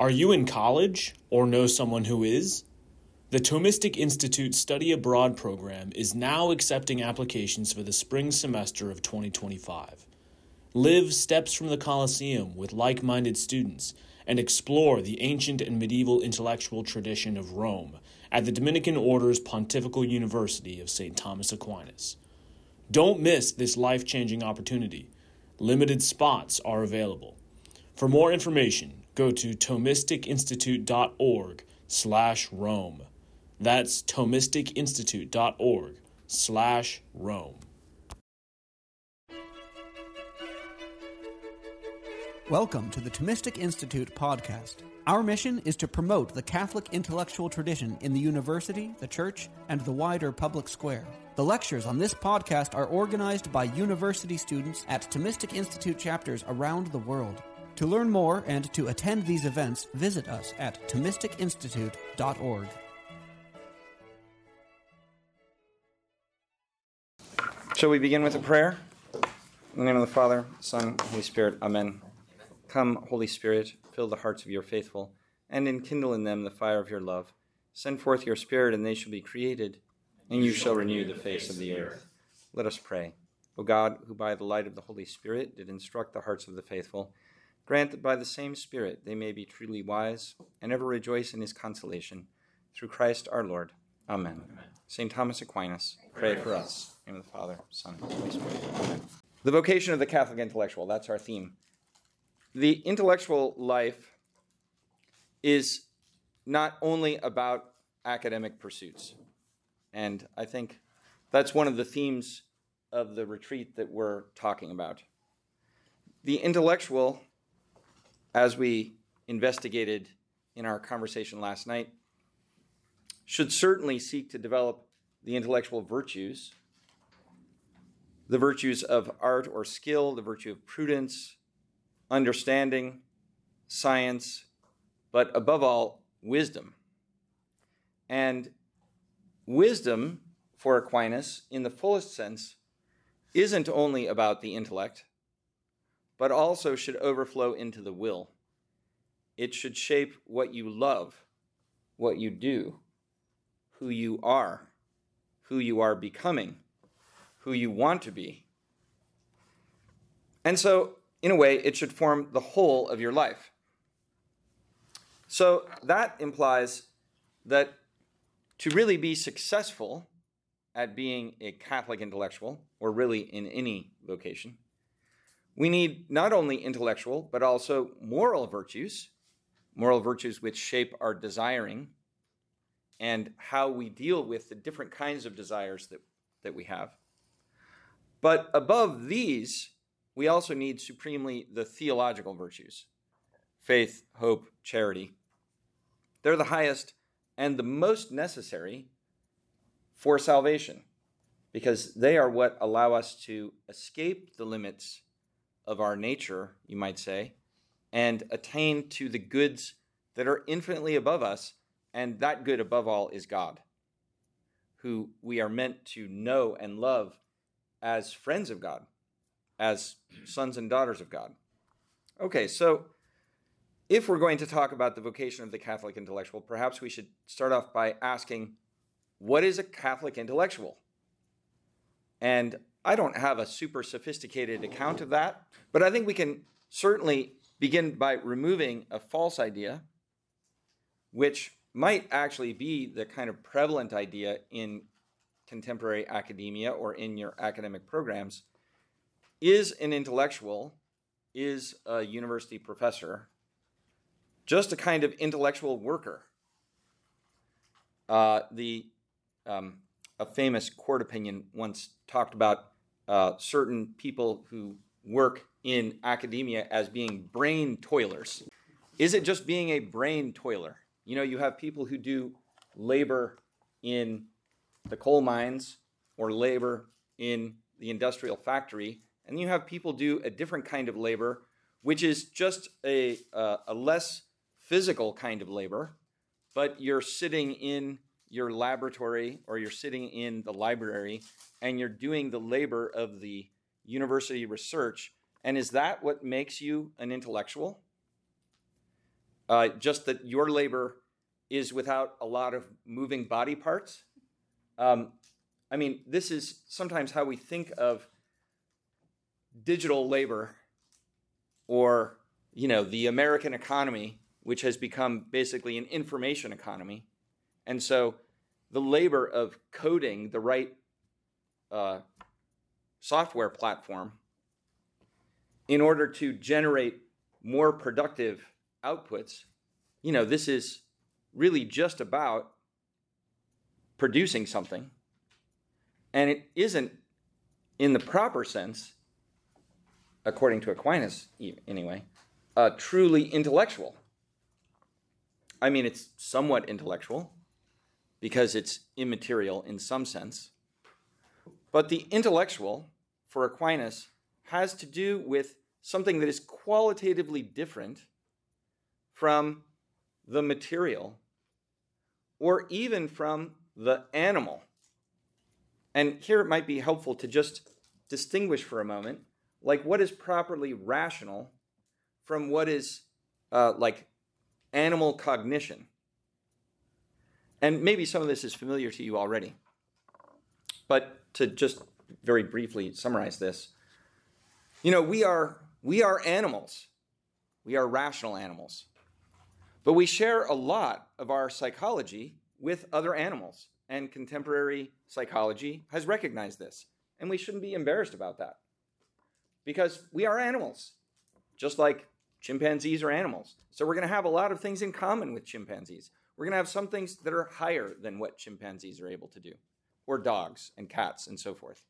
Are you in college or know someone who is? The Thomistic Institute Study Abroad program is now accepting applications for the spring semester of 2025. Live steps from the Colosseum with like minded students and explore the ancient and medieval intellectual tradition of Rome at the Dominican Order's Pontifical University of St. Thomas Aquinas. Don't miss this life changing opportunity. Limited spots are available. For more information, go to thomisticinstitute.org slash Rome. That's thomisticinstitute.org slash Rome. Welcome to the Thomistic Institute podcast. Our mission is to promote the Catholic intellectual tradition in the university, the church, and the wider public square. The lectures on this podcast are organized by university students at Thomistic Institute chapters around the world. To learn more and to attend these events, visit us at ThomisticInstitute.org. Shall we begin with a prayer? In the name of the Father, Son, Holy Spirit, Amen. Come, Holy Spirit, fill the hearts of your faithful, and enkindle in them the fire of your love. Send forth your Spirit, and they shall be created, and you shall renew the face of the earth. Let us pray. O God, who by the light of the Holy Spirit did instruct the hearts of the faithful, grant that by the same Spirit they may be truly wise, and ever rejoice in his consolation. Through Christ our Lord. Amen. Amen. St. Thomas Aquinas, pray, pray for us. In the name of the Father, Son, and Holy Spirit. Amen. The vocation of the Catholic intellectual, that's our theme the intellectual life is not only about academic pursuits. And I think that's one of the themes of the retreat that we're talking about. The intellectual, as we investigated in our conversation last night, should certainly seek to develop the intellectual virtues the virtues of art or skill, the virtue of prudence, understanding, science, but above all, wisdom. And wisdom for Aquinas, in the fullest sense, isn't only about the intellect, but also should overflow into the will. It should shape what you love, what you do, who you are, who you are becoming, who you want to be. And so in a way, it should form the whole of your life. So that implies that to really be successful at being a Catholic intellectual, or really in any vocation, we need not only intellectual, but also moral virtues, moral virtues which shape our desiring and how we deal with the different kinds of desires that, that we have. But above these, we also need supremely the theological virtues faith, hope, charity. They're the highest and the most necessary for salvation because they are what allow us to escape the limits of our nature, you might say, and attain to the goods that are infinitely above us. And that good above all is God, who we are meant to know and love as friends of God as sons and daughters of God. Okay, so if we're going to talk about the vocation of the Catholic intellectual, perhaps we should start off by asking what is a Catholic intellectual? And I don't have a super sophisticated account of that, but I think we can certainly begin by removing a false idea, which might actually be the kind of prevalent idea in contemporary academia or in your academic programs is an intellectual, is a university professor, just a kind of intellectual worker. Uh, the um, a famous court opinion once talked about uh, certain people who work in academia as being brain toilers. Is it just being a brain toiler? You know, you have people who do labor in the coal mines or labor in the industrial factory and you have people do a different kind of labor, which is just a, uh, a less physical kind of labor, but you're sitting in your laboratory or you're sitting in the library and you're doing the labor of the university research. And is that what makes you an intellectual? uh, just that your labor is without a lot of moving body parts. Um, I mean, this is sometimes how we think of digital labor or, you know, the American economy, which has become basically an information economy. And so the labor of coding the right uh, software platform in order to generate more productive outputs, you know, this is really just about producing something. And it isn't, in the proper sense, according to Aquinas anyway, uh, truly intellectual. I mean, it's somewhat intellectual because it's immaterial in some sense. But the intellectual, for Aquinas, has to do with something that is qualitatively different from the material or even from the animal. And here it might be helpful to just distinguish for a moment like what is properly rational from what is uh, like animal cognition. And maybe some of this is familiar to you already. But to just very briefly summarize this, you know, we are we are animals. We are rational animals. But we share a lot of our psychology with other animals, and contemporary psychology has recognized this. And we shouldn't be embarrassed about that. Because we are animals, just like chimpanzees are animals. So we're going to have a lot of things in common with chimpanzees. We're going to have some things that are higher than what chimpanzees are able to do, or dogs and cats and so forth.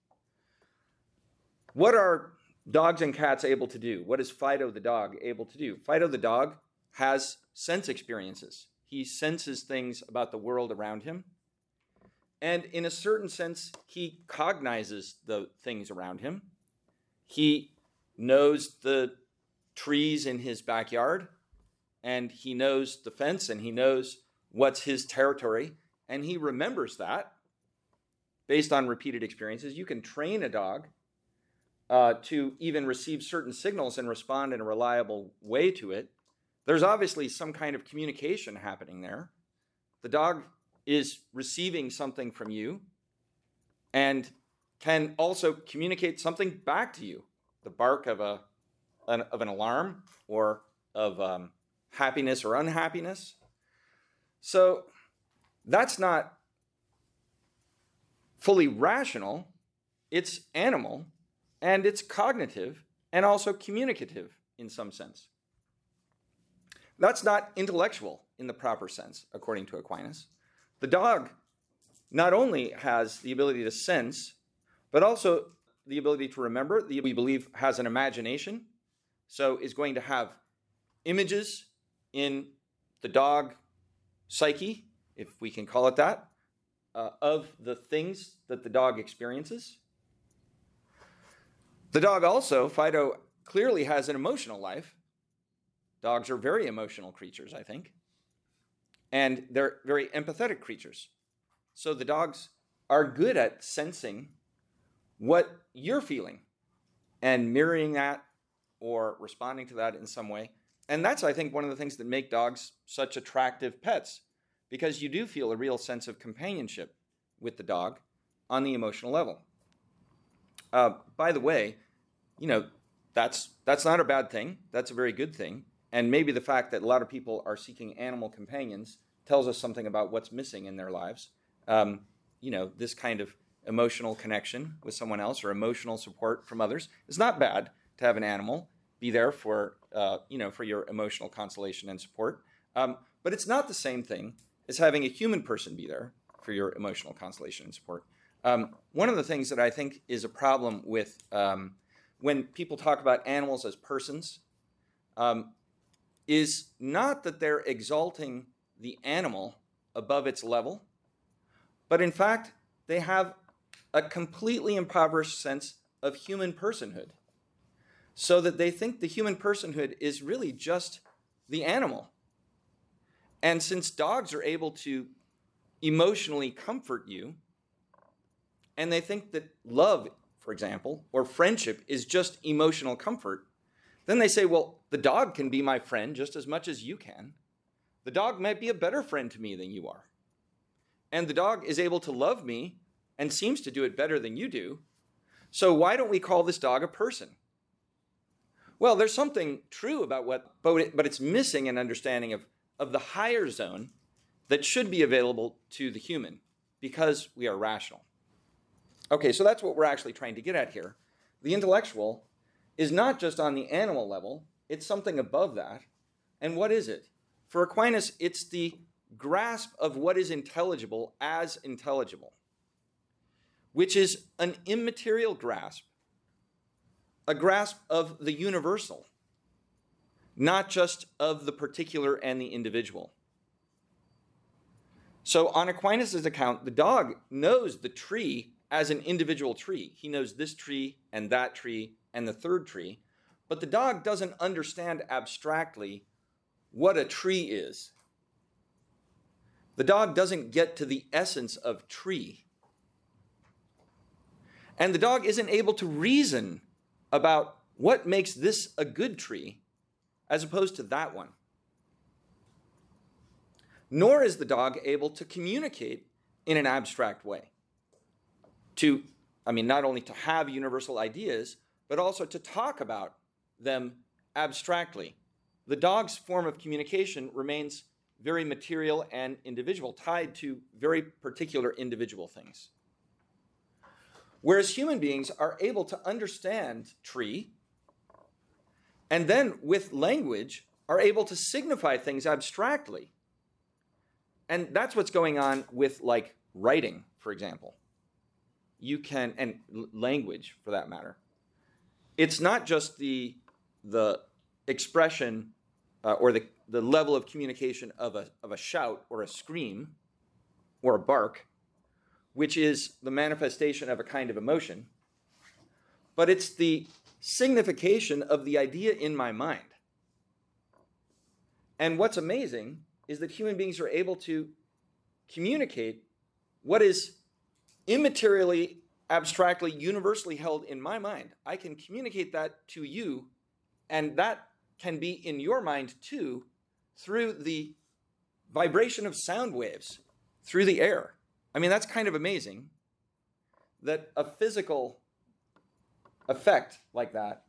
What are dogs and cats able to do? What is Fido the dog able to do? Fido the dog has sense experiences. He senses things about the world around him. And in a certain sense, he cognizes the things around him. He knows the trees in his backyard, and he knows the fence, and he knows what's his territory, and he remembers that based on repeated experiences. You can train a dog uh, to even receive certain signals and respond in a reliable way to it. There's obviously some kind of communication happening there. The dog is receiving something from you and can also communicate something back to you the bark of, a, an, of an alarm or of um, happiness or unhappiness. So that's not fully rational, it's animal and it's cognitive and also communicative in some sense. That's not intellectual in the proper sense, according to Aquinas. The dog not only has the ability to sense, but also the ability to remember, the, we believe has an imagination, so is going to have images in the dog psyche, if we can call it that, uh, of the things that the dog experiences. The dog also, Fido, clearly has an emotional life. Dogs are very emotional creatures, I think. And they're very empathetic creatures. So the dogs are good at sensing what you're feeling and mirroring that or responding to that in some way. And that's, I think, one of the things that make dogs such attractive pets because you do feel a real sense of companionship with the dog on the emotional level. Uh, by the way, you know, that's that's not a bad thing. That's a very good thing. And maybe the fact that a lot of people are seeking animal companions tells us something about what's missing in their lives. Um, you know, this kind of emotional connection with someone else or emotional support from others is not bad to have an animal be there for uh, you know for your emotional consolation and support. Um, but it's not the same thing as having a human person be there for your emotional consolation and support. Um, one of the things that I think is a problem with um, when people talk about animals as persons um, is not that they're exalting the animal above its level, but in fact, they have a completely impoverished sense of human personhood. So that they think the human personhood is really just the animal. And since dogs are able to emotionally comfort you, and they think that love, for example, or friendship is just emotional comfort, then they say, well, the dog can be my friend just as much as you can. the dog might be a better friend to me than you are. And the dog is able to love me and seems to do it better than you do. So why don't we call this dog a person? Well, there's something true about what, but, it, but it's missing an understanding of, of the higher zone that should be available to the human because we are rational. Okay, so that's what we're actually trying to get at here. The intellectual is not just on the animal level, it's something above that. And what is it? For Aquinas, it's the grasp of what is intelligible as intelligible, which is an immaterial grasp, a grasp of the universal, not just of the particular and the individual. So, on Aquinas' account, the dog knows the tree as an individual tree. He knows this tree and that tree and the third tree, but the dog doesn't understand abstractly what a tree is. The dog doesn't get to the essence of tree. And the dog isn't able to reason about what makes this a good tree as opposed to that one. Nor is the dog able to communicate in an abstract way. To, I mean, not only to have universal ideas, but also to talk about them abstractly the dog's form of communication remains very material and individual, tied to very particular individual things. Whereas human beings are able to understand tree and then with language are able to signify things abstractly. And that's what's going on with like writing, for example. You can and language for that matter. It's not just the the expression uh, or the, the level of communication of a, of a shout or a scream or a bark, which is the manifestation of a kind of emotion, but it's the signification of the idea in my mind. And what's amazing is that human beings are able to communicate what is immaterially, abstractly, universally held in my mind. I can communicate that to you, and that can be in your mind too through the vibration of sound waves through the air. I mean, that's kind of amazing that a physical effect like that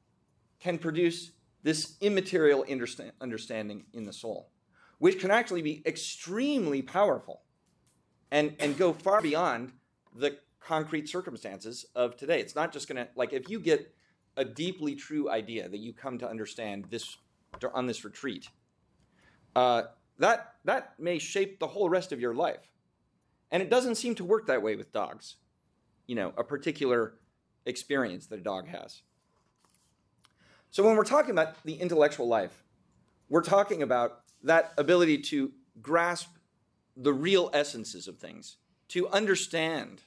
can produce this immaterial understanding in the soul, which can actually be extremely powerful and, and go far beyond the concrete circumstances of today. It's not just going to, like, if you get a deeply true idea that you come to understand this on this retreat, uh, that that may shape the whole rest of your life. And it doesn't seem to work that way with dogs. You know, a particular experience that a dog has. So when we're talking about the intellectual life, we're talking about that ability to grasp the real essences of things, to understand.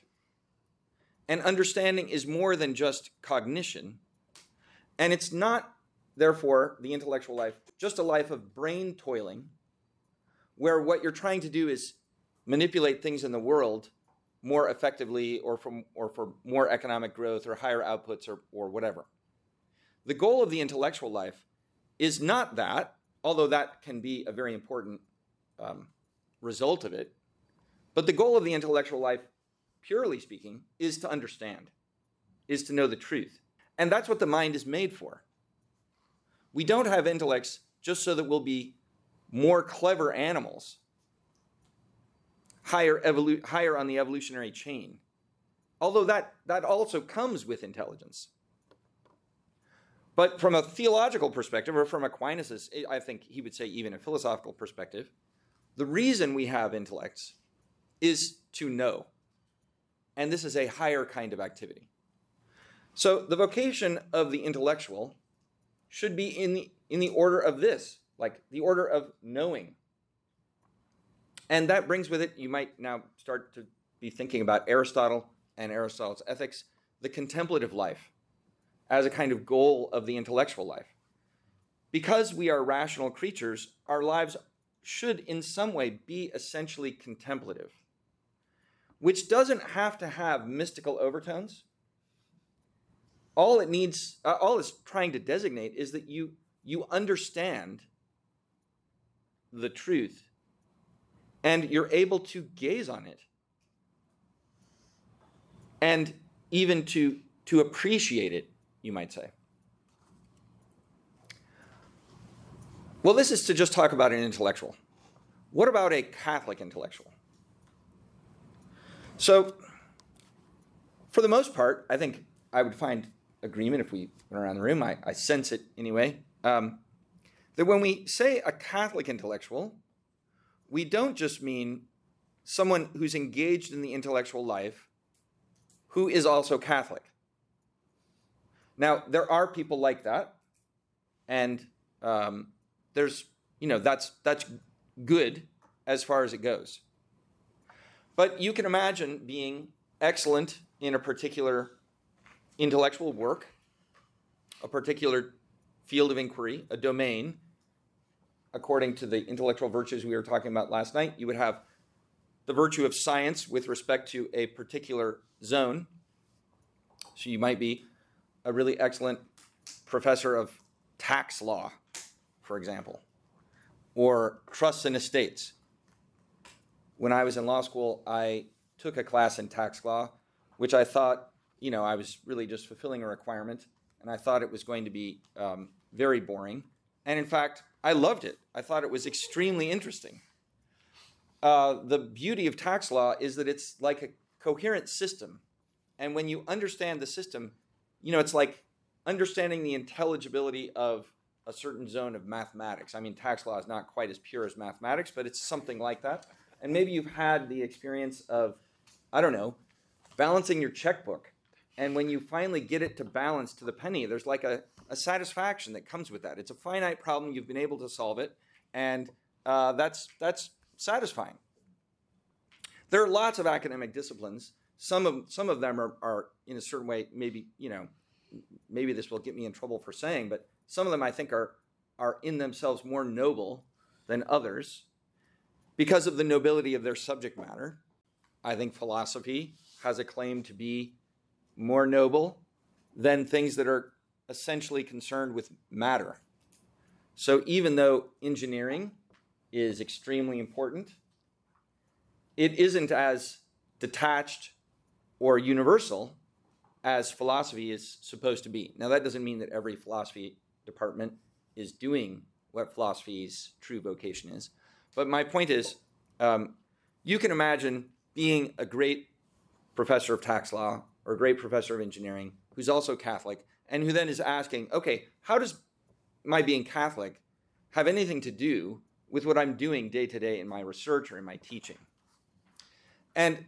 And understanding is more than just cognition. And it's not, therefore, the intellectual life, just a life of brain toiling, where what you're trying to do is manipulate things in the world more effectively or, from, or for more economic growth or higher outputs or, or whatever. The goal of the intellectual life is not that, although that can be a very important um, result of it. But the goal of the intellectual life, purely speaking, is to understand, is to know the truth. And that's what the mind is made for. We don't have intellects just so that we'll be more clever animals, higher, evolu- higher on the evolutionary chain. Although that, that also comes with intelligence. But from a theological perspective, or from Aquinas', I think he would say even a philosophical perspective, the reason we have intellects is to know. And this is a higher kind of activity. So the vocation of the intellectual should be in the, in the order of this, like the order of knowing. And that brings with it, you might now start to be thinking about Aristotle and Aristotle's ethics, the contemplative life as a kind of goal of the intellectual life. Because we are rational creatures, our lives should in some way be essentially contemplative, which doesn't have to have mystical overtones all it needs uh, all it's trying to designate is that you you understand the truth and you're able to gaze on it and even to, to appreciate it, you might say. Well, this is to just talk about an intellectual. What about a Catholic intellectual? So, for the most part, I think I would find agreement if we went around the room. I, I sense it anyway. Um, that when we say a Catholic intellectual, we don't just mean someone who's engaged in the intellectual life who is also Catholic. Now, there are people like that, and um, there's, you know, that's, that's good as far as it goes. But you can imagine being excellent in a particular intellectual work, a particular field of inquiry, a domain, according to the intellectual virtues we were talking about last night. You would have the virtue of science with respect to a particular zone. So you might be a really excellent professor of tax law, for example, or trusts and estates. When I was in law school, I took a class in tax law, which I thought, you know, I was really just fulfilling a requirement, and I thought it was going to be um, very boring. And in fact, I loved it. I thought it was extremely interesting. Uh, the beauty of tax law is that it's like a coherent system. And when you understand the system, you know, it's like understanding the intelligibility of a certain zone of mathematics. I mean, tax law is not quite as pure as mathematics, but it's something like that. And maybe you've had the experience of, I don't know, balancing your checkbook. And when you finally get it to balance to the penny, there's like a, a satisfaction that comes with that. It's a finite problem, you've been able to solve it, and uh, that's, that's satisfying. There are lots of academic disciplines. Some of, some of them are, are, in a certain way, maybe, you know, maybe this will get me in trouble for saying, but some of them I think are, are in themselves more noble than others because of the nobility of their subject matter. I think philosophy has a claim to be more noble than things that are essentially concerned with matter. So even though engineering is extremely important, it isn't as detached or universal as philosophy is supposed to be. Now, that doesn't mean that every philosophy department is doing what philosophy's true vocation is. But my point is, um, you can imagine being a great professor of tax law or a great professor of engineering who's also Catholic and who then is asking, okay, how does my being Catholic have anything to do with what I'm doing day to day in my research or in my teaching? And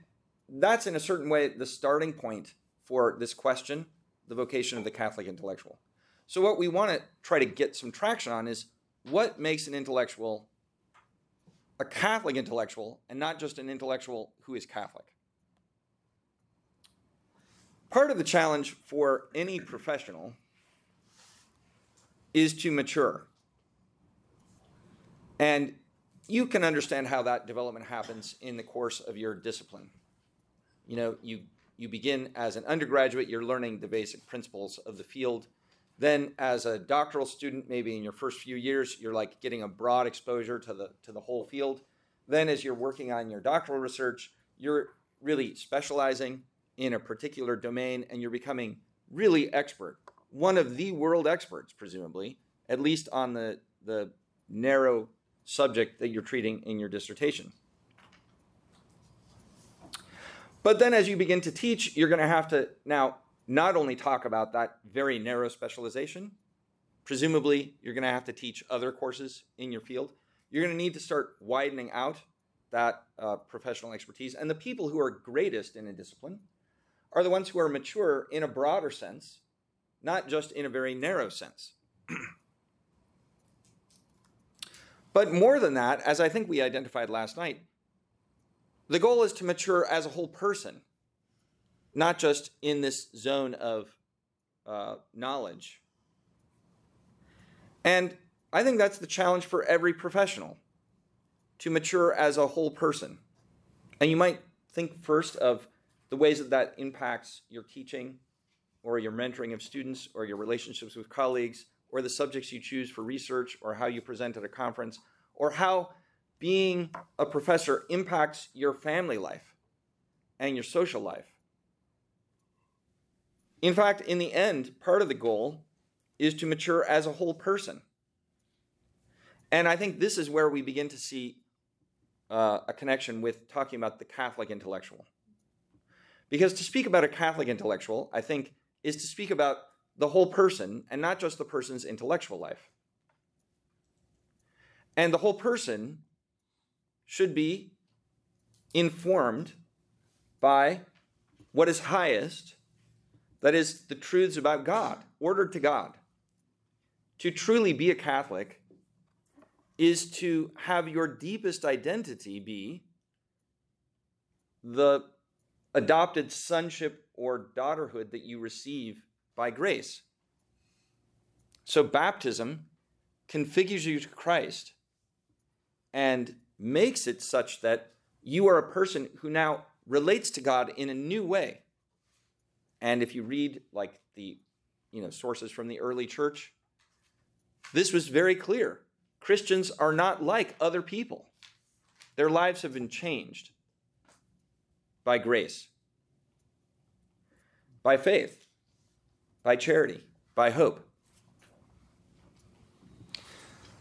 that's in a certain way the starting point for this question, the vocation of the Catholic intellectual. So, what we want to try to get some traction on is what makes an intellectual a Catholic intellectual and not just an intellectual who is Catholic. Part of the challenge for any professional is to mature. And you can understand how that development happens in the course of your discipline. You know, you, you begin as an undergraduate, you're learning the basic principles of the field. Then, as a doctoral student, maybe in your first few years, you're like getting a broad exposure to the, to the whole field. Then, as you're working on your doctoral research, you're really specializing in a particular domain and you're becoming really expert, one of the world experts, presumably, at least on the, the narrow subject that you're treating in your dissertation. But then as you begin to teach, you're going to have to now not only talk about that very narrow specialization, presumably you're going to have to teach other courses in your field. You're going to need to start widening out that uh, professional expertise. And the people who are greatest in a discipline are the ones who are mature in a broader sense, not just in a very narrow sense. but more than that, as I think we identified last night, the goal is to mature as a whole person, not just in this zone of uh, knowledge. And I think that's the challenge for every professional to mature as a whole person. And you might think first of the ways that that impacts your teaching or your mentoring of students or your relationships with colleagues or the subjects you choose for research or how you present at a conference or how being a professor impacts your family life and your social life. In fact, in the end, part of the goal is to mature as a whole person. And I think this is where we begin to see uh, a connection with talking about the Catholic intellectual. Because to speak about a Catholic intellectual, I think, is to speak about the whole person and not just the person's intellectual life. And the whole person should be informed by what is highest, that is, the truths about God, ordered to God. To truly be a Catholic is to have your deepest identity be the adopted sonship or daughterhood that you receive by grace. So, baptism configures you to Christ and makes it such that you are a person who now relates to God in a new way. And if you read like the you know sources from the early church, this was very clear. Christians are not like other people. Their lives have been changed by grace, by faith, by charity, by hope.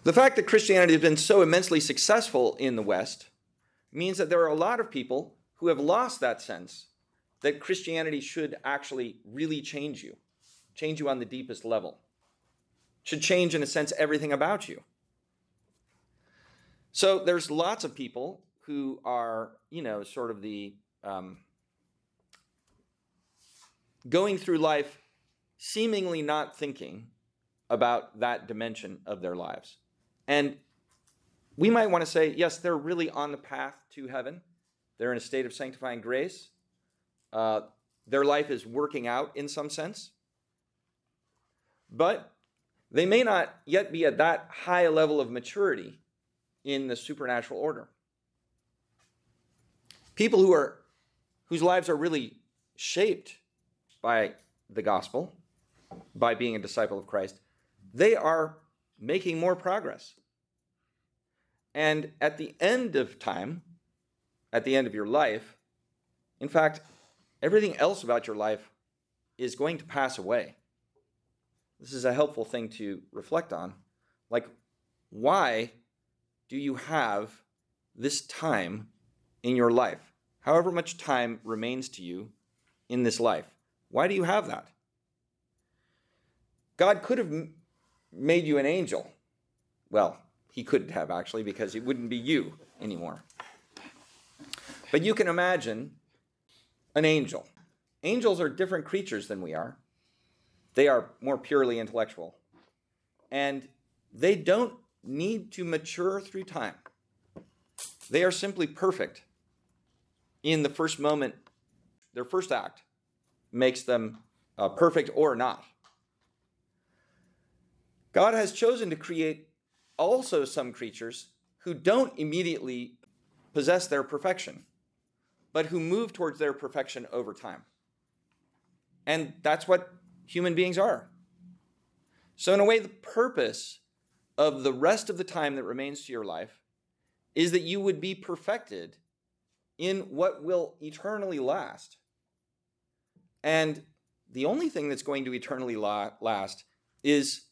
The fact that Christianity has been so immensely successful in the West means that there are a lot of people who have lost that sense that Christianity should actually really change you, change you on the deepest level, should change, in a sense, everything about you. So there's lots of people who are, you know, sort of the um, going through life seemingly not thinking about that dimension of their lives. And we might want to say, yes, they're really on the path to heaven. They're in a state of sanctifying grace. Uh, their life is working out in some sense. But they may not yet be at that high level of maturity in the supernatural order. People who are whose lives are really shaped by the gospel, by being a disciple of Christ, they are making more progress. And at the end of time, at the end of your life, in fact, everything else about your life is going to pass away. This is a helpful thing to reflect on. Like, why do you have this time in your life? However much time remains to you in this life. Why do you have that? God could have made you an angel. Well, he couldn't have actually because it wouldn't be you anymore. But you can imagine an angel. Angels are different creatures than we are. They are more purely intellectual. And they don't need to mature through time. They are simply perfect in the first moment. Their first act makes them uh, perfect or not. God has chosen to create also some creatures who don't immediately possess their perfection, but who move towards their perfection over time. And that's what human beings are. So, in a way, the purpose of the rest of the time that remains to your life is that you would be perfected in what will eternally last. And the only thing that's going to eternally last is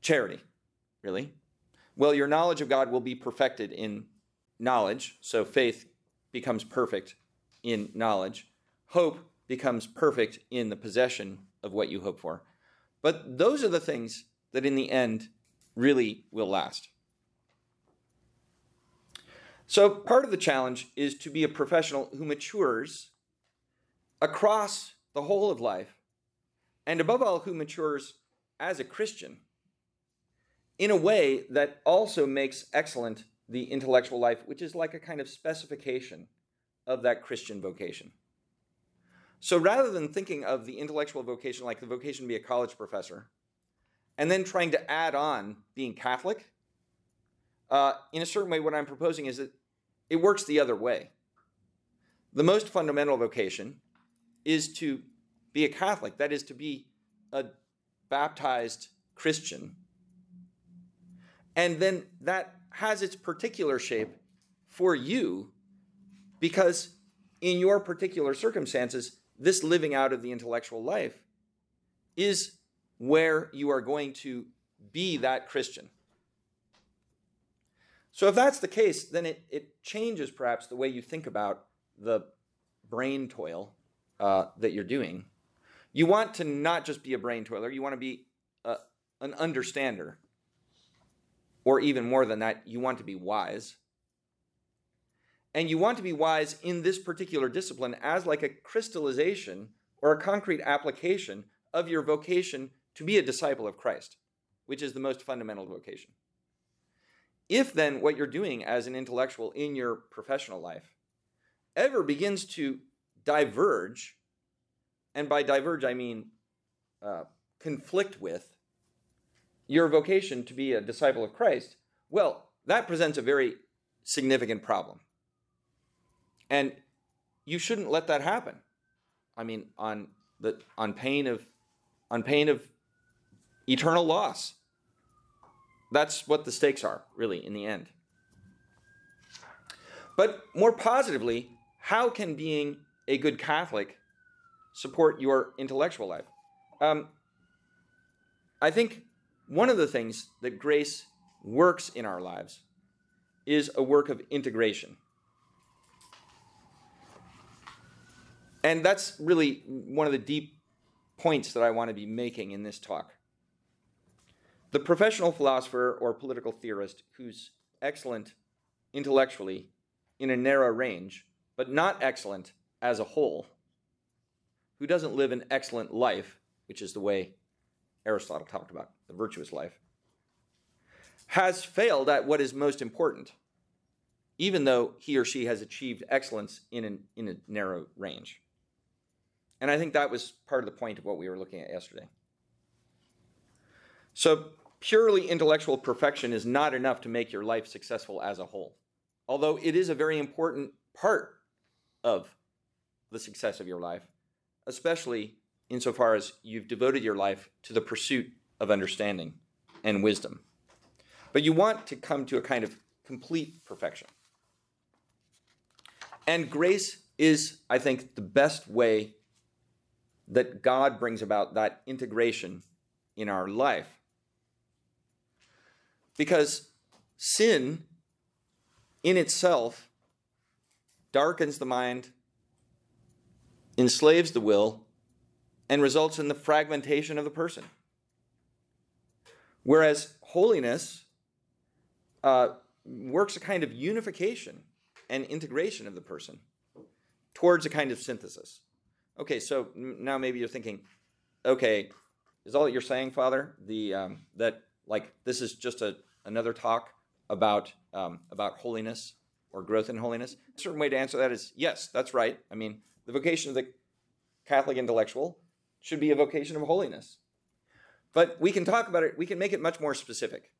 charity, really. Well, your knowledge of God will be perfected in knowledge, so faith becomes perfect in knowledge. Hope becomes perfect in the possession of what you hope for. But those are the things that in the end really will last. So, part of the challenge is to be a professional who matures across the whole of life, and above all, who matures as a Christian in a way that also makes excellent the intellectual life, which is like a kind of specification of that Christian vocation. So rather than thinking of the intellectual vocation like the vocation to be a college professor, and then trying to add on being Catholic, uh, in a certain way, what I'm proposing is that it works the other way. The most fundamental vocation is to be a Catholic, that is, to be a baptized Christian And then that has its particular shape for you because in your particular circumstances, this living out of the intellectual life is where you are going to be that Christian. So, if that's the case, then it, it changes perhaps the way you think about the brain toil uh, that you're doing. You want to not just be a brain toiler, you want to be a, an understander. Or even more than that, you want to be wise. And you want to be wise in this particular discipline as like a crystallization or a concrete application of your vocation to be a disciple of Christ, which is the most fundamental vocation. If then what you're doing as an intellectual in your professional life ever begins to diverge, and by diverge I mean uh, conflict with your vocation to be a disciple of Christ, well, that presents a very significant problem. And you shouldn't let that happen. I mean, on the on pain of on pain of eternal loss. That's what the stakes are, really, in the end. But more positively, how can being a good Catholic support your intellectual life? Um, I think one of the things that grace works in our lives is a work of integration. And that's really one of the deep points that I want to be making in this talk. The professional philosopher or political theorist who's excellent intellectually in a narrow range, but not excellent as a whole, who doesn't live an excellent life, which is the way Aristotle talked about the virtuous life, has failed at what is most important, even though he or she has achieved excellence in, an, in a narrow range. And I think that was part of the point of what we were looking at yesterday. So, purely intellectual perfection is not enough to make your life successful as a whole, although it is a very important part of the success of your life, especially insofar as you've devoted your life to the pursuit of understanding and wisdom. But you want to come to a kind of complete perfection. And grace is, I think, the best way that God brings about that integration in our life. Because sin in itself darkens the mind, enslaves the will, and results in the fragmentation of the person. Whereas holiness uh, works a kind of unification and integration of the person towards a kind of synthesis. Okay, so now maybe you're thinking, okay, is all that you're saying, Father, the um, that like this is just a another talk about um, about holiness or growth in holiness? A certain way to answer that is yes, that's right. I mean, the vocation of the Catholic intellectual should be a vocation of holiness. But we can talk about it. We can make it much more specific,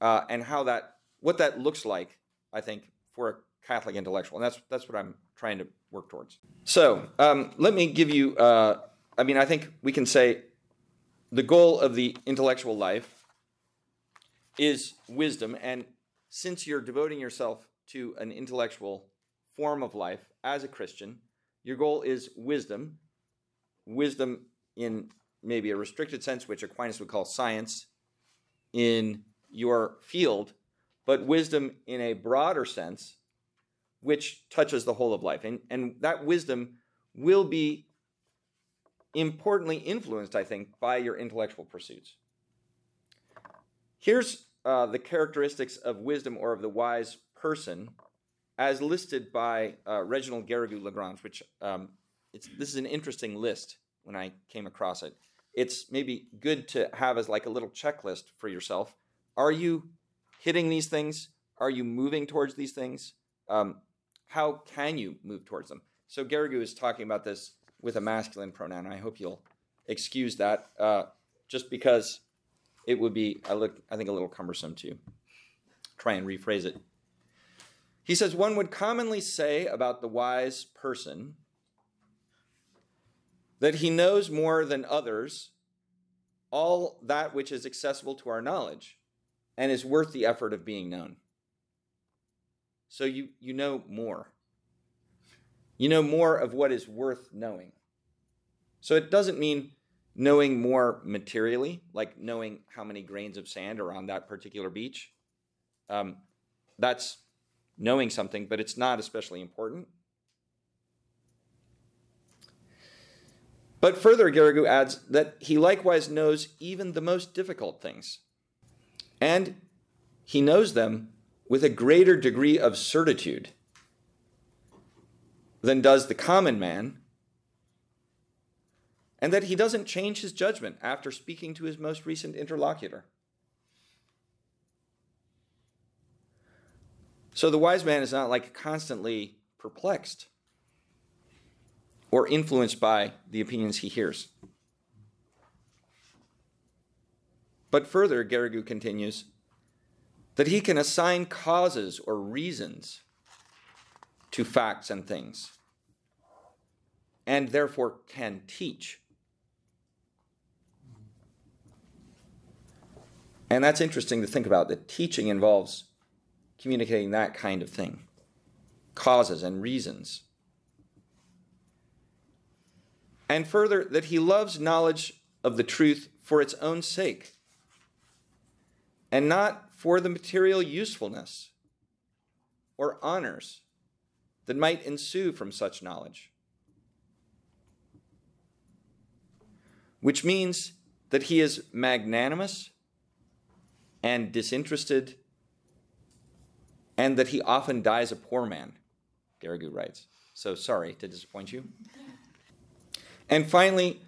uh, and how that what that looks like. I think for a Catholic intellectual, and that's that's what I'm trying to work towards. So um, let me give you. Uh, I mean, I think we can say the goal of the intellectual life is wisdom, and since you're devoting yourself to an intellectual form of life as a Christian, your goal is wisdom. Wisdom in maybe a restricted sense, which Aquinas would call science, in your field, but wisdom in a broader sense which touches the whole of life. And, and that wisdom will be importantly influenced, I think, by your intellectual pursuits. Here's uh, the characteristics of wisdom or of the wise person as listed by uh, Reginald Garrigou Lagrange, which um, this is an interesting list when I came across it. It's maybe good to have as like a little checklist for yourself. Are you hitting these things? Are you moving towards these things? Um, how can you move towards them? So Garrigou is talking about this with a masculine pronoun. I hope you'll excuse that, uh, just because it would be, I look, I think, a little cumbersome to try and rephrase it. He says, one would commonly say about the wise person that he knows more than others all that which is accessible to our knowledge, and is worth the effort of being known. So you, you know more. You know more of what is worth knowing. So it doesn't mean knowing more materially, like knowing how many grains of sand are on that particular beach. Um, that's knowing something, but it's not especially important. But further, Garrigou adds that he likewise knows even the most difficult things. And he knows them with a greater degree of certitude than does the common man, and that he doesn't change his judgment after speaking to his most recent interlocutor. So the wise man is not like constantly perplexed or influenced by the opinions he hears. But further, Garrigou continues that he can assign causes or reasons to facts and things, and therefore can teach. And that's interesting to think about that teaching involves communicating that kind of thing causes and reasons. And further, that he loves knowledge of the truth for its own sake and not for the material usefulness or honors that might ensue from such knowledge. Which means that he is magnanimous and disinterested, and that he often dies a poor man, Garrigou writes. So sorry to disappoint you. And finally,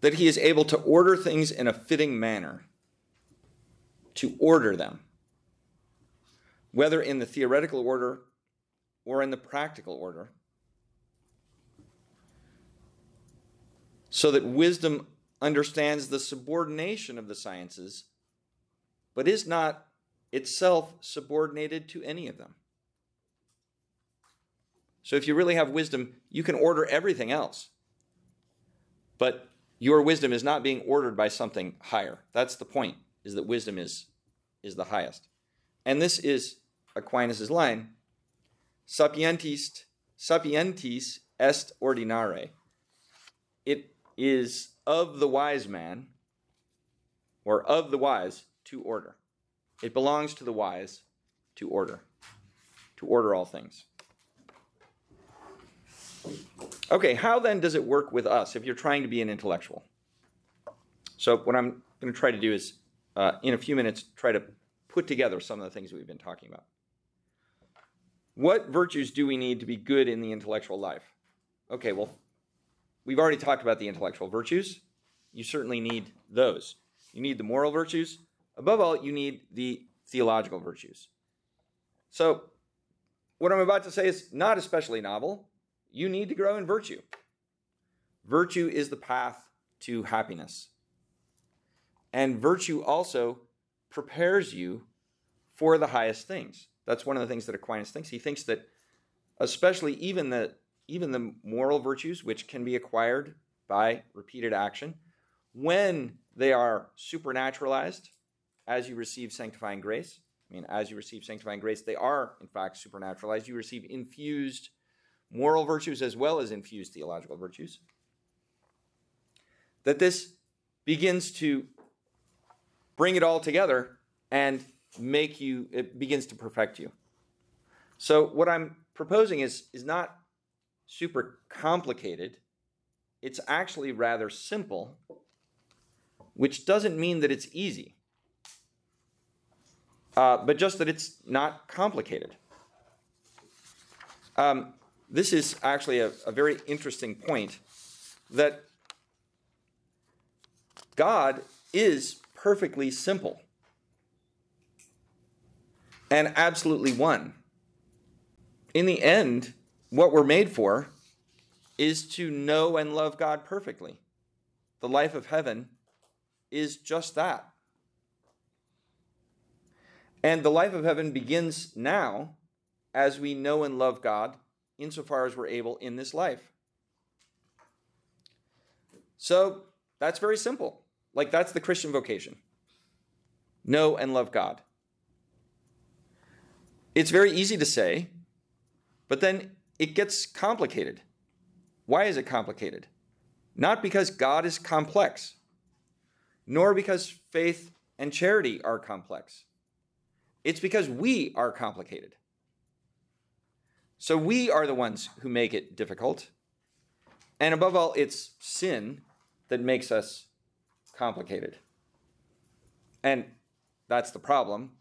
that he is able to order things in a fitting manner, to order them, whether in the theoretical order or in the practical order, so that wisdom understands the subordination of the sciences, but is not itself subordinated to any of them. So if you really have wisdom, you can order everything else. But your wisdom is not being ordered by something higher. That's the point, is that wisdom is, is the highest. And this is Aquinas' line sapientis, sapientis est ordinare. It is of the wise man, or of the wise, to order. It belongs to the wise to order, to order all things. Okay, how then does it work with us if you're trying to be an intellectual? So, what I'm going to try to do is, uh, in a few minutes, try to put together some of the things we've been talking about. What virtues do we need to be good in the intellectual life? Okay, well, we've already talked about the intellectual virtues. You certainly need those. You need the moral virtues. Above all, you need the theological virtues. So, what I'm about to say is not especially novel you need to grow in virtue. Virtue is the path to happiness. And virtue also prepares you for the highest things. That's one of the things that Aquinas thinks. He thinks that especially even the even the moral virtues which can be acquired by repeated action when they are supernaturalized as you receive sanctifying grace. I mean, as you receive sanctifying grace, they are in fact supernaturalized. You receive infused moral virtues as well as infused theological virtues. That this begins to bring it all together and make you, it begins to perfect you. So, what I'm proposing is, is not super complicated, it's actually rather simple, which doesn't mean that it's easy, uh, but just that it's not complicated. Um, this is actually a, a very interesting point that God is perfectly simple and absolutely one. In the end, what we're made for is to know and love God perfectly. The life of heaven is just that. And the life of heaven begins now as we know and love God insofar as we're able in this life. So that's very simple. Like, that's the Christian vocation know and love God. It's very easy to say, but then it gets complicated. Why is it complicated? Not because God is complex, nor because faith and charity are complex. It's because we are complicated. So we are the ones who make it difficult. And above all, it's sin that makes us complicated. And that's the problem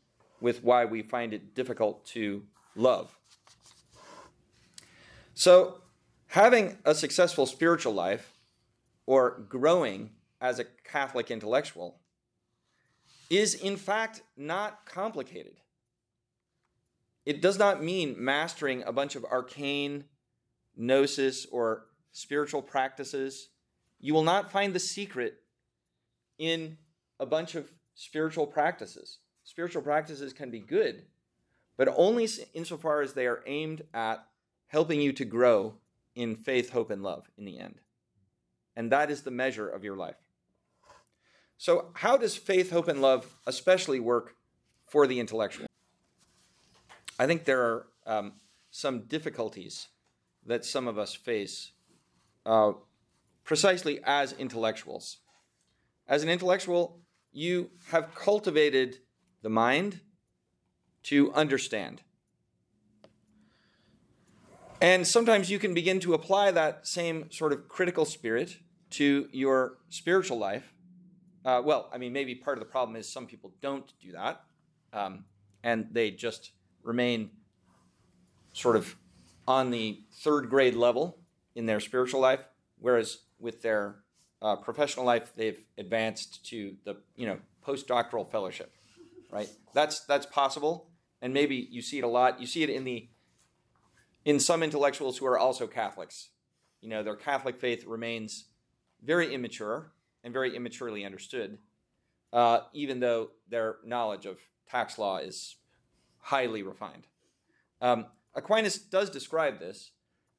with why we find it difficult to love. So, having a successful spiritual life or growing as a Catholic intellectual is, in fact, not complicated. It does not mean mastering a bunch of arcane gnosis or spiritual practices. You will not find the secret in a bunch of spiritual practices. Spiritual practices can be good, but only insofar as they are aimed at helping you to grow in faith, hope, and love in the end. And that is the measure of your life. So, how does faith, hope, and love especially work for the intellectual? I think there are um, some difficulties that some of us face uh, precisely as intellectuals. As an intellectual, you have cultivated the mind to understand. And sometimes you can begin to apply that same sort of critical spirit to your spiritual life. Uh, well, I mean, maybe part of the problem is some people don't do that, um, and they just remain sort of on the third grade level in their spiritual life, whereas with their uh, professional life, they've advanced to the you know postdoctoral fellowship, right? That's that's possible, and maybe you see it a lot. You see it in the in some intellectuals who are also Catholics. You know, their Catholic faith remains very immature and very immaturely understood, uh, even though their knowledge of tax law is highly refined. Um, Aquinas does describe this,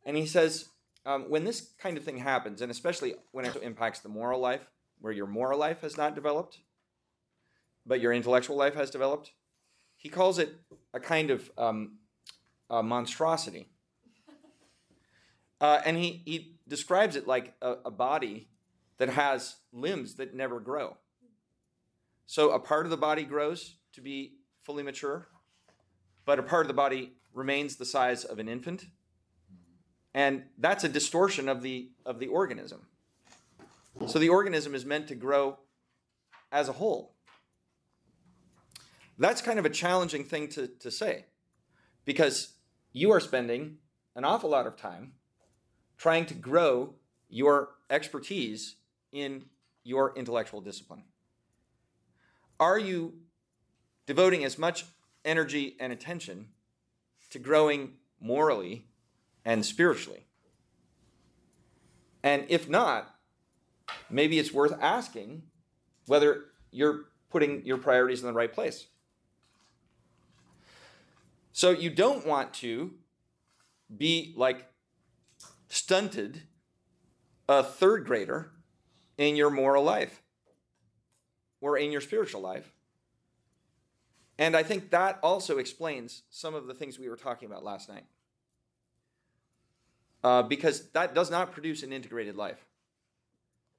and he says um, when this kind of thing happens, and especially when it impacts the moral life, where your moral life has not developed, but your intellectual life has developed, he calls it a kind of um, a monstrosity. Uh, and he, he describes it like a, a body that has limbs that never grow. So a part of the body grows to be fully mature, but a part of the body remains the size of an infant. And that's a distortion of the of the organism. So the organism is meant to grow as a whole. That's kind of a challenging thing to, to say because you are spending an awful lot of time trying to grow your expertise in your intellectual discipline are you devoting as much energy and attention to growing morally and spiritually? And if not, maybe it's worth asking whether you're putting your priorities in the right place. So you don't want to be like stunted a third grader in your moral life or in your spiritual life. And I think that also explains some of the things we were talking about last night uh, because that does not produce an integrated life.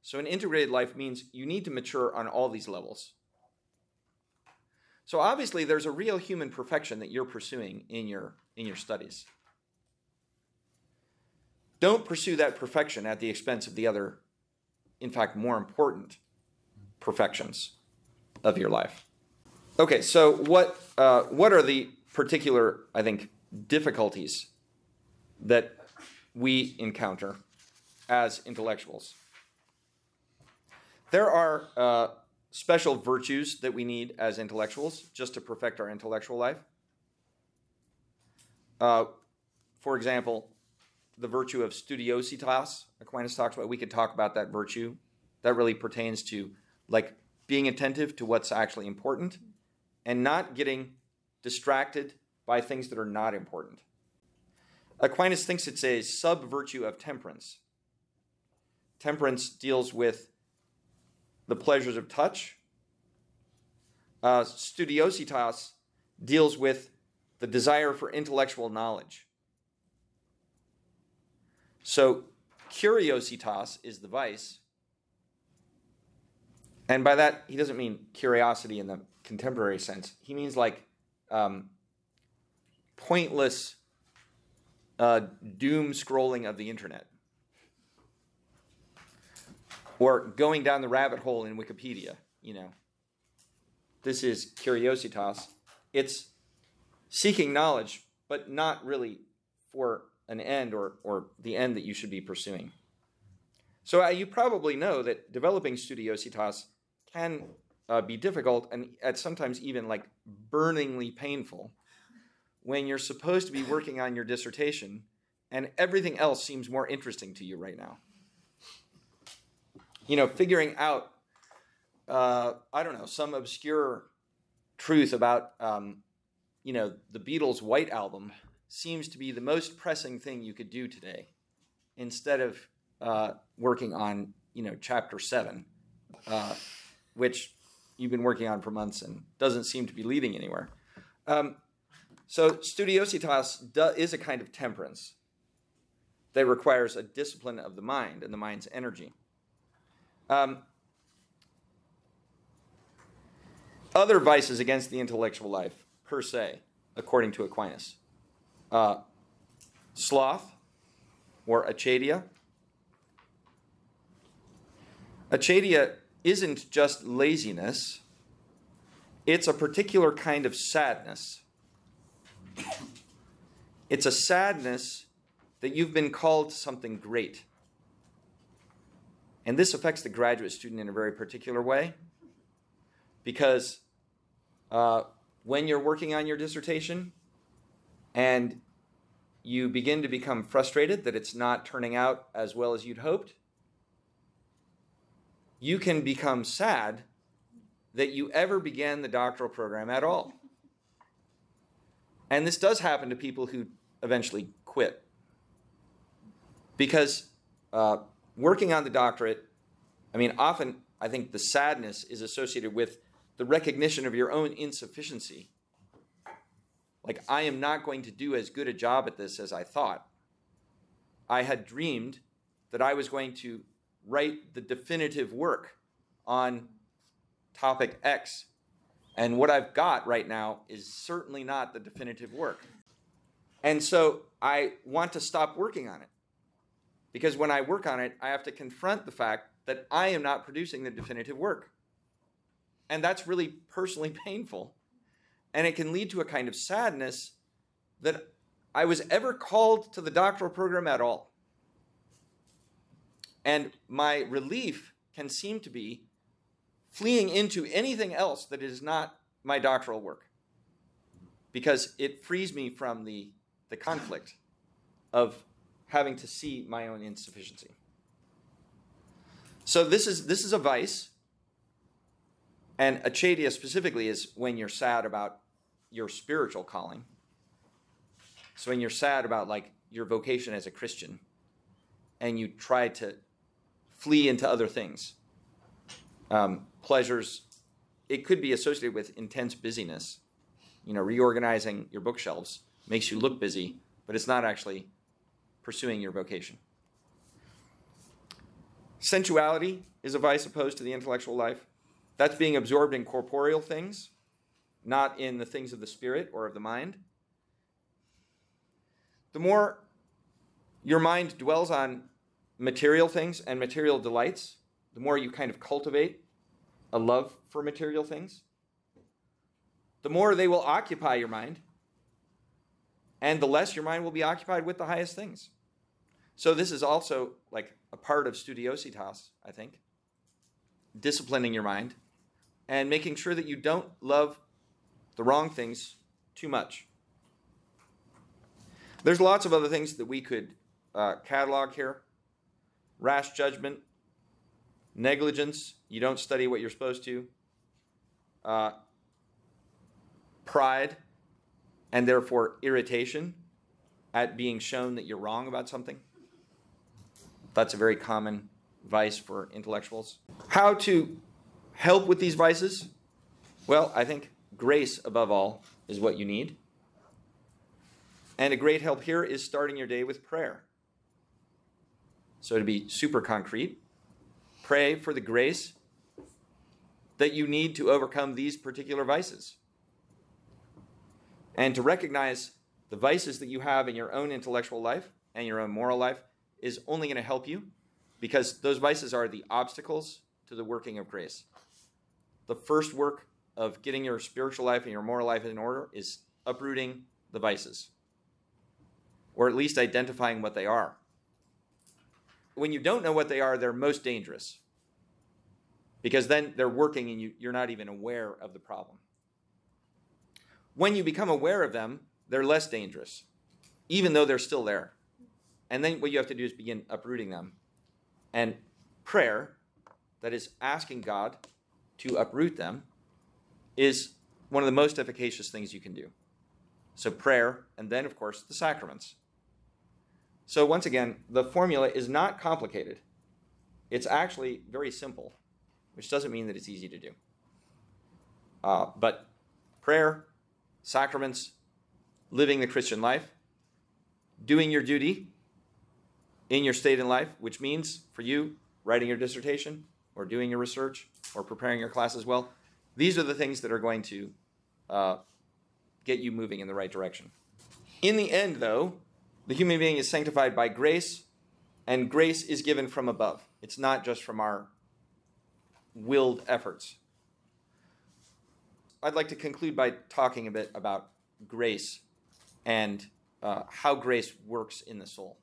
So, an integrated life means you need to mature on all these levels. So, obviously, there's a real human perfection that you're pursuing in your, in your studies. Don't pursue that perfection at the expense of the other, in fact, more important perfections of your life. Okay, so what, uh, what are the particular, I think, difficulties that we encounter as intellectuals. There are uh, special virtues that we need as intellectuals just to perfect our intellectual life. Uh, for example, the virtue of studiositas, Aquinas talks about. We could talk about that virtue. That really pertains to like being attentive to what's actually important and not getting distracted by things that are not important. Aquinas thinks it's a sub virtue of temperance. Temperance deals with the pleasures of touch. Uh, studiositas deals with the desire for intellectual knowledge. So, curiositas is the vice. And by that, he doesn't mean curiosity in the contemporary sense. He means like um, pointless uh, doom scrolling of the internet or going down the rabbit hole in Wikipedia, you know. This is curiositas. It's seeking knowledge, but not really for an end or, or the end that you should be pursuing. So uh, you probably know that developing studiositas can uh, be difficult and at sometimes even like burningly painful when you're supposed to be working on your dissertation and everything else seems more interesting to you right now. You know, figuring out, uh, I don't know, some obscure truth about, um, you know, the Beatles' White Album seems to be the most pressing thing you could do today instead of uh, working on, you know, chapter seven, uh, which you've been working on for months and doesn't seem to be leading anywhere. Um, so, studiositas do, is a kind of temperance that requires a discipline of the mind and the mind's energy. Um, other vices against the intellectual life, per se, according to Aquinas uh, sloth or acedia. Acedia isn't just laziness, it's a particular kind of sadness. It's a sadness that you've been called to something great. And this affects the graduate student in a very particular way because uh, when you're working on your dissertation and you begin to become frustrated that it's not turning out as well as you'd hoped, you can become sad that you ever began the doctoral program at all. And this does happen to people who eventually quit. Because uh, working on the doctorate, I mean, often I think the sadness is associated with the recognition of your own insufficiency. Like, I am not going to do as good a job at this as I thought. I had dreamed that I was going to write the definitive work on topic X. And what I've got right now is certainly not the definitive work. And so I want to stop working on it. Because when I work on it, I have to confront the fact that I am not producing the definitive work. And that's really personally painful. And it can lead to a kind of sadness that I was ever called to the doctoral program at all. And my relief can seem to be fleeing into anything else that is not my doctoral work because it frees me from the, the conflict of having to see my own insufficiency. So this is this is a vice. And acedia specifically is when you're sad about your spiritual calling. So when you're sad about like your vocation as a Christian and you try to flee into other things, um, pleasures, it could be associated with intense busyness. You know, reorganizing your bookshelves makes you look busy, but it's not actually pursuing your vocation. Sensuality is a vice opposed to the intellectual life. That's being absorbed in corporeal things, not in the things of the spirit or of the mind. The more your mind dwells on material things and material delights, the more you kind of cultivate a love for material things, the more they will occupy your mind, and the less your mind will be occupied with the highest things. So, this is also like a part of studiositas, I think, disciplining your mind and making sure that you don't love the wrong things too much. There's lots of other things that we could uh, catalog here rash judgment, negligence, you don't study what you're supposed to, uh, pride, and therefore irritation at being shown that you're wrong about something. That's a very common vice for intellectuals. How to help with these vices? Well, I think grace, above all, is what you need. And a great help here is starting your day with prayer. So, to be super concrete, pray for the grace that you need to overcome these particular vices. And to recognize the vices that you have in your own intellectual life and your own moral life is only going to help you because those vices are the obstacles to the working of grace. The first work of getting your spiritual life and your moral life in order is uprooting the vices, or at least identifying what they are. When you don't know what they are, they're most dangerous because then they're working and you, you're not even aware of the problem. When you become aware of them, they're less dangerous, even though they're still there. And then what you have to do is begin uprooting them. And prayer, that is asking God to uproot them, is one of the most efficacious things you can do. So, prayer, and then, of course, the sacraments. So, once again, the formula is not complicated. It's actually very simple, which doesn't mean that it's easy to do. Uh, but prayer, sacraments, living the Christian life, doing your duty in your state in life, which means for you, writing your dissertation or doing your research or preparing your class as well, these are the things that are going to uh, get you moving in the right direction. In the end, though, the human being is sanctified by grace, and grace is given from above. It's not just from our willed efforts. I'd like to conclude by talking a bit about grace and uh, how grace works in the soul.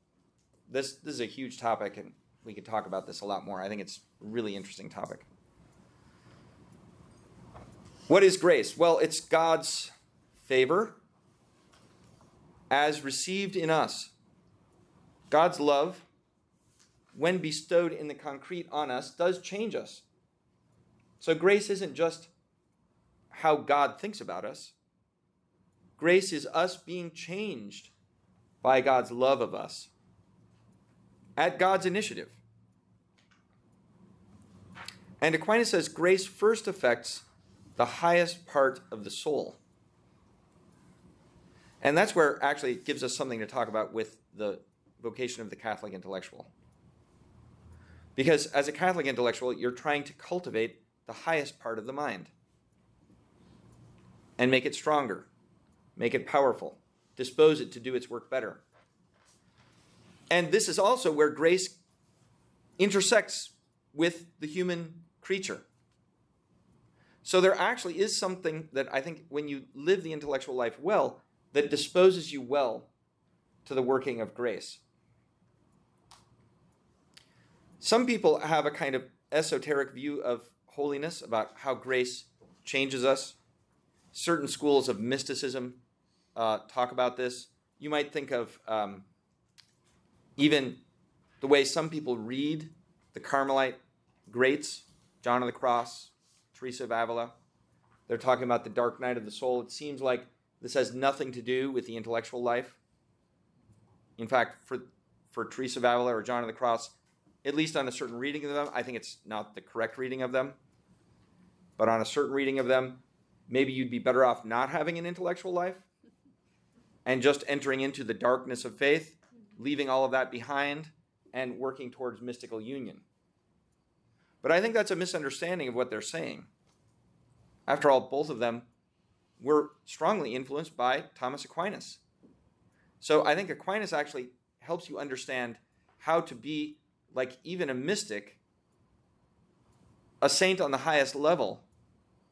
This, this is a huge topic, and we could talk about this a lot more. I think it's a really interesting topic. What is grace? Well, it's God's favor as received in us. God's love, when bestowed in the concrete on us, does change us. So grace isn't just how God thinks about us, grace is us being changed by God's love of us at God's initiative. And Aquinas says grace first affects the highest part of the soul. And that's where actually it gives us something to talk about with the vocation of the Catholic intellectual. Because as a Catholic intellectual, you're trying to cultivate the highest part of the mind and make it stronger, make it powerful, dispose it to do its work better. And this is also where grace intersects with the human creature. So there actually is something that I think when you live the intellectual life well, that disposes you well to the working of grace. Some people have a kind of esoteric view of holiness, about how grace changes us. Certain schools of mysticism uh, talk about this. You might think of um, even the way some people read the Carmelite greats, John of the Cross, Teresa of Avila. They're talking about the dark night of the soul. It seems like this has nothing to do with the intellectual life. In fact, for, for Teresa of Avila or John of the Cross, at least on a certain reading of them, I think it's not the correct reading of them. But on a certain reading of them, maybe you'd be better off not having an intellectual life and just entering into the darkness of faith, leaving all of that behind, and working towards mystical union. But I think that's a misunderstanding of what they're saying. After all, both of them were strongly influenced by Thomas Aquinas. So I think Aquinas actually helps you understand how to be like even a mystic, a saint on the highest level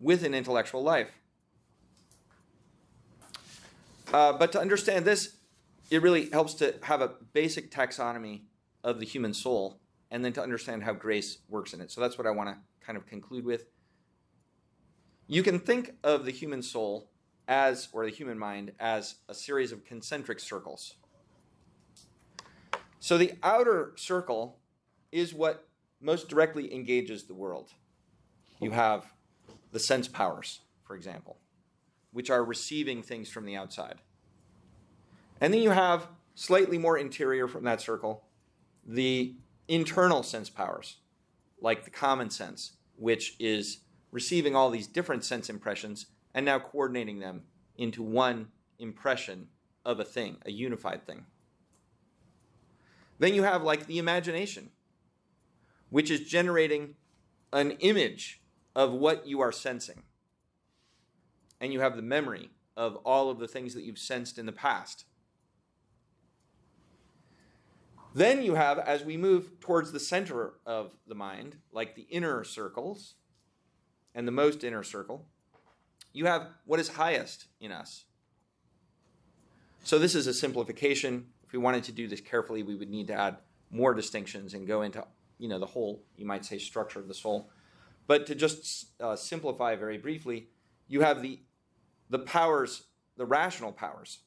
with an intellectual life. Uh, but to understand this, it really helps to have a basic taxonomy of the human soul and then to understand how grace works in it. So that's what I want to kind of conclude with. You can think of the human soul as, or the human mind, as a series of concentric circles. So the outer circle is what most directly engages the world. You have the sense powers, for example, which are receiving things from the outside. And then you have slightly more interior from that circle, the internal sense powers, like the common sense, which is receiving all these different sense impressions and now coordinating them into one impression of a thing, a unified thing. Then you have like the imagination, which is generating an image of what you are sensing. And you have the memory of all of the things that you've sensed in the past. Then you have, as we move towards the center of the mind, like the inner circles and the most inner circle, you have what is highest in us. So this is a simplification. If we wanted to do this carefully, we would need to add more distinctions and go into, you know, the whole, you might say, structure of the soul. But to just uh, simplify very briefly, you have the the powers, the rational powers.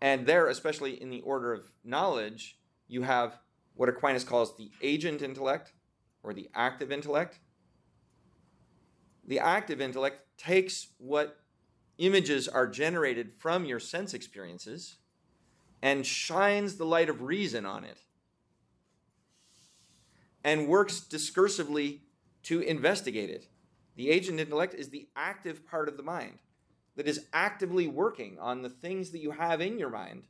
And there, especially in the order of knowledge, you have what Aquinas calls the agent intellect or the active intellect. The active intellect takes what images are generated from your sense experiences and shines the light of reason on it and works discursively to investigate it. The agent intellect is the active part of the mind that is actively working on the things that you have in your mind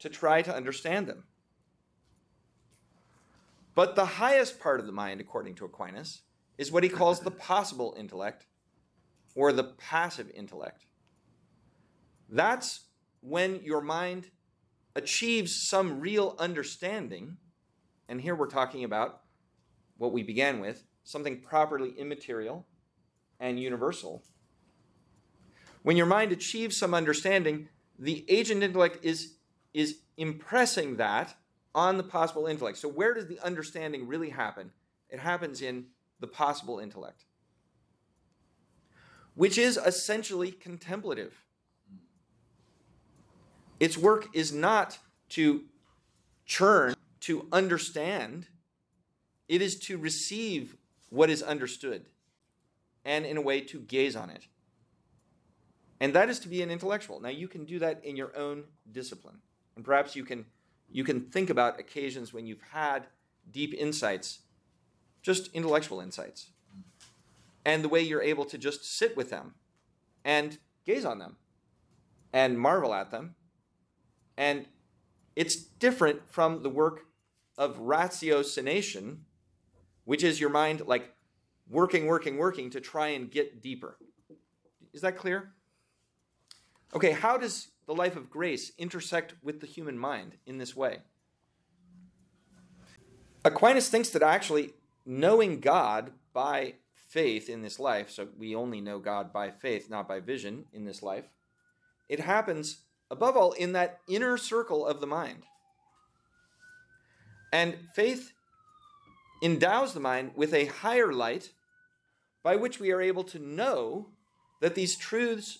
to try to understand them. But the highest part of the mind, according to Aquinas, is what he calls the possible intellect or the passive intellect. That's when your mind achieves some real understanding, and here we're talking about what we began with something properly immaterial and universal. When your mind achieves some understanding, the agent intellect is, is impressing that on the possible intellect. So, where does the understanding really happen? It happens in the possible intellect, which is essentially contemplative. Its work is not to churn, to understand, it is to receive what is understood and, in a way, to gaze on it. And that is to be an intellectual. Now, you can do that in your own discipline. And perhaps you can, you can think about occasions when you've had deep insights, just intellectual insights, and the way you're able to just sit with them and gaze on them and marvel at them. And it's different from the work of ratiocination which is your mind like working, working, working to try and get deeper. Is that clear? Okay, how does the life of grace intersect with the human mind in this way? Aquinas thinks that actually knowing God by faith in this life, so we only know God by faith, not by vision in this life, it happens above all in that inner circle of the mind. And faith endows the mind with a higher light by which we are able to know that these truths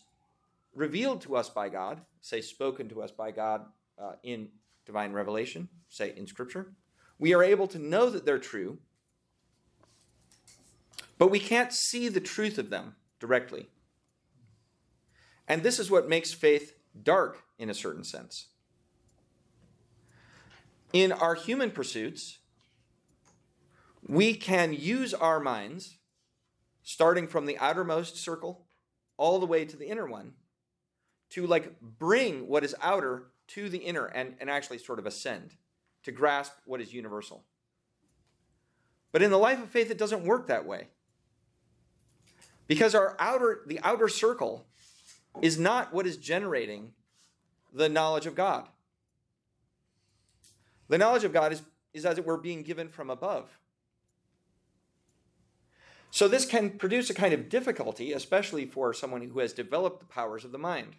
revealed to us by God, say spoken to us by God uh, in divine revelation, say in Scripture, we are able to know that they're true, but we can't see the truth of them directly. And this is what makes faith dark in a certain sense. In our human pursuits, we can use our minds, starting from the outermost circle all the way to the inner one, to like bring what is outer to the inner and, and actually sort of ascend, to grasp what is universal. But in the life of faith, it doesn't work that way. Because our outer, the outer circle is not what is generating the knowledge of God. The knowledge of God is, is as it were being given from above. So this can produce a kind of difficulty, especially for someone who has developed the powers of the mind.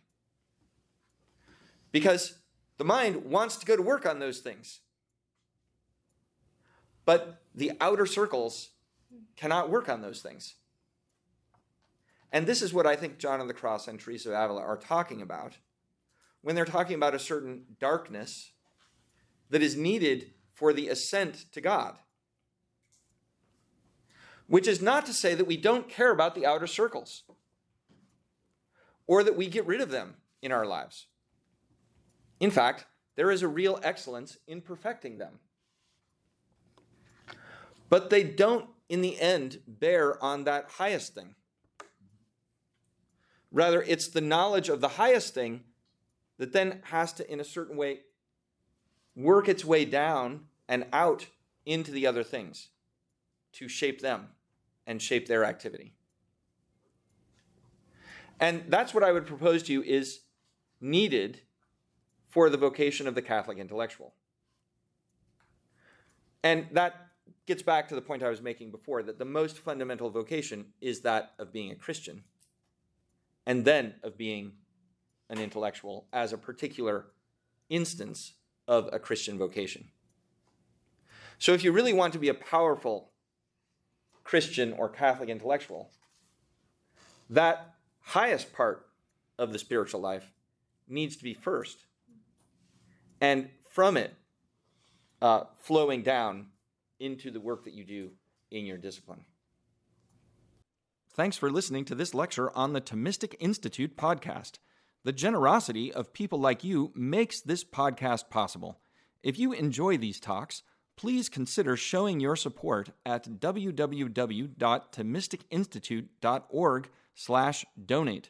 Because the mind wants to go to work on those things. But the outer circles cannot work on those things. And this is what I think John of the Cross and Teresa of Avila are talking about when they're talking about a certain darkness that is needed for the ascent to God which is not to say that we don't care about the outer circles or that we get rid of them in our lives. In fact, there is a real excellence in perfecting them. But they don't, in the end, bear on that highest thing. Rather, it's the knowledge of the highest thing that then has to, in a certain way, work its way down and out into the other things to shape them and shape their activity. And that's what I would propose to you is needed for the vocation of the Catholic intellectual. And that gets back to the point I was making before that the most fundamental vocation is that of being a Christian and then of being an intellectual as a particular instance of a Christian vocation. So, if you really want to be a powerful Christian or Catholic intellectual, that highest part of the spiritual life needs to be first. And from it, uh, flowing down into the work that you do in your discipline. Thanks for listening to this lecture on the Thomistic Institute podcast. The generosity of people like you makes this podcast possible. If you enjoy these talks, please consider showing your support at www.thomisticinstitute.org/donate.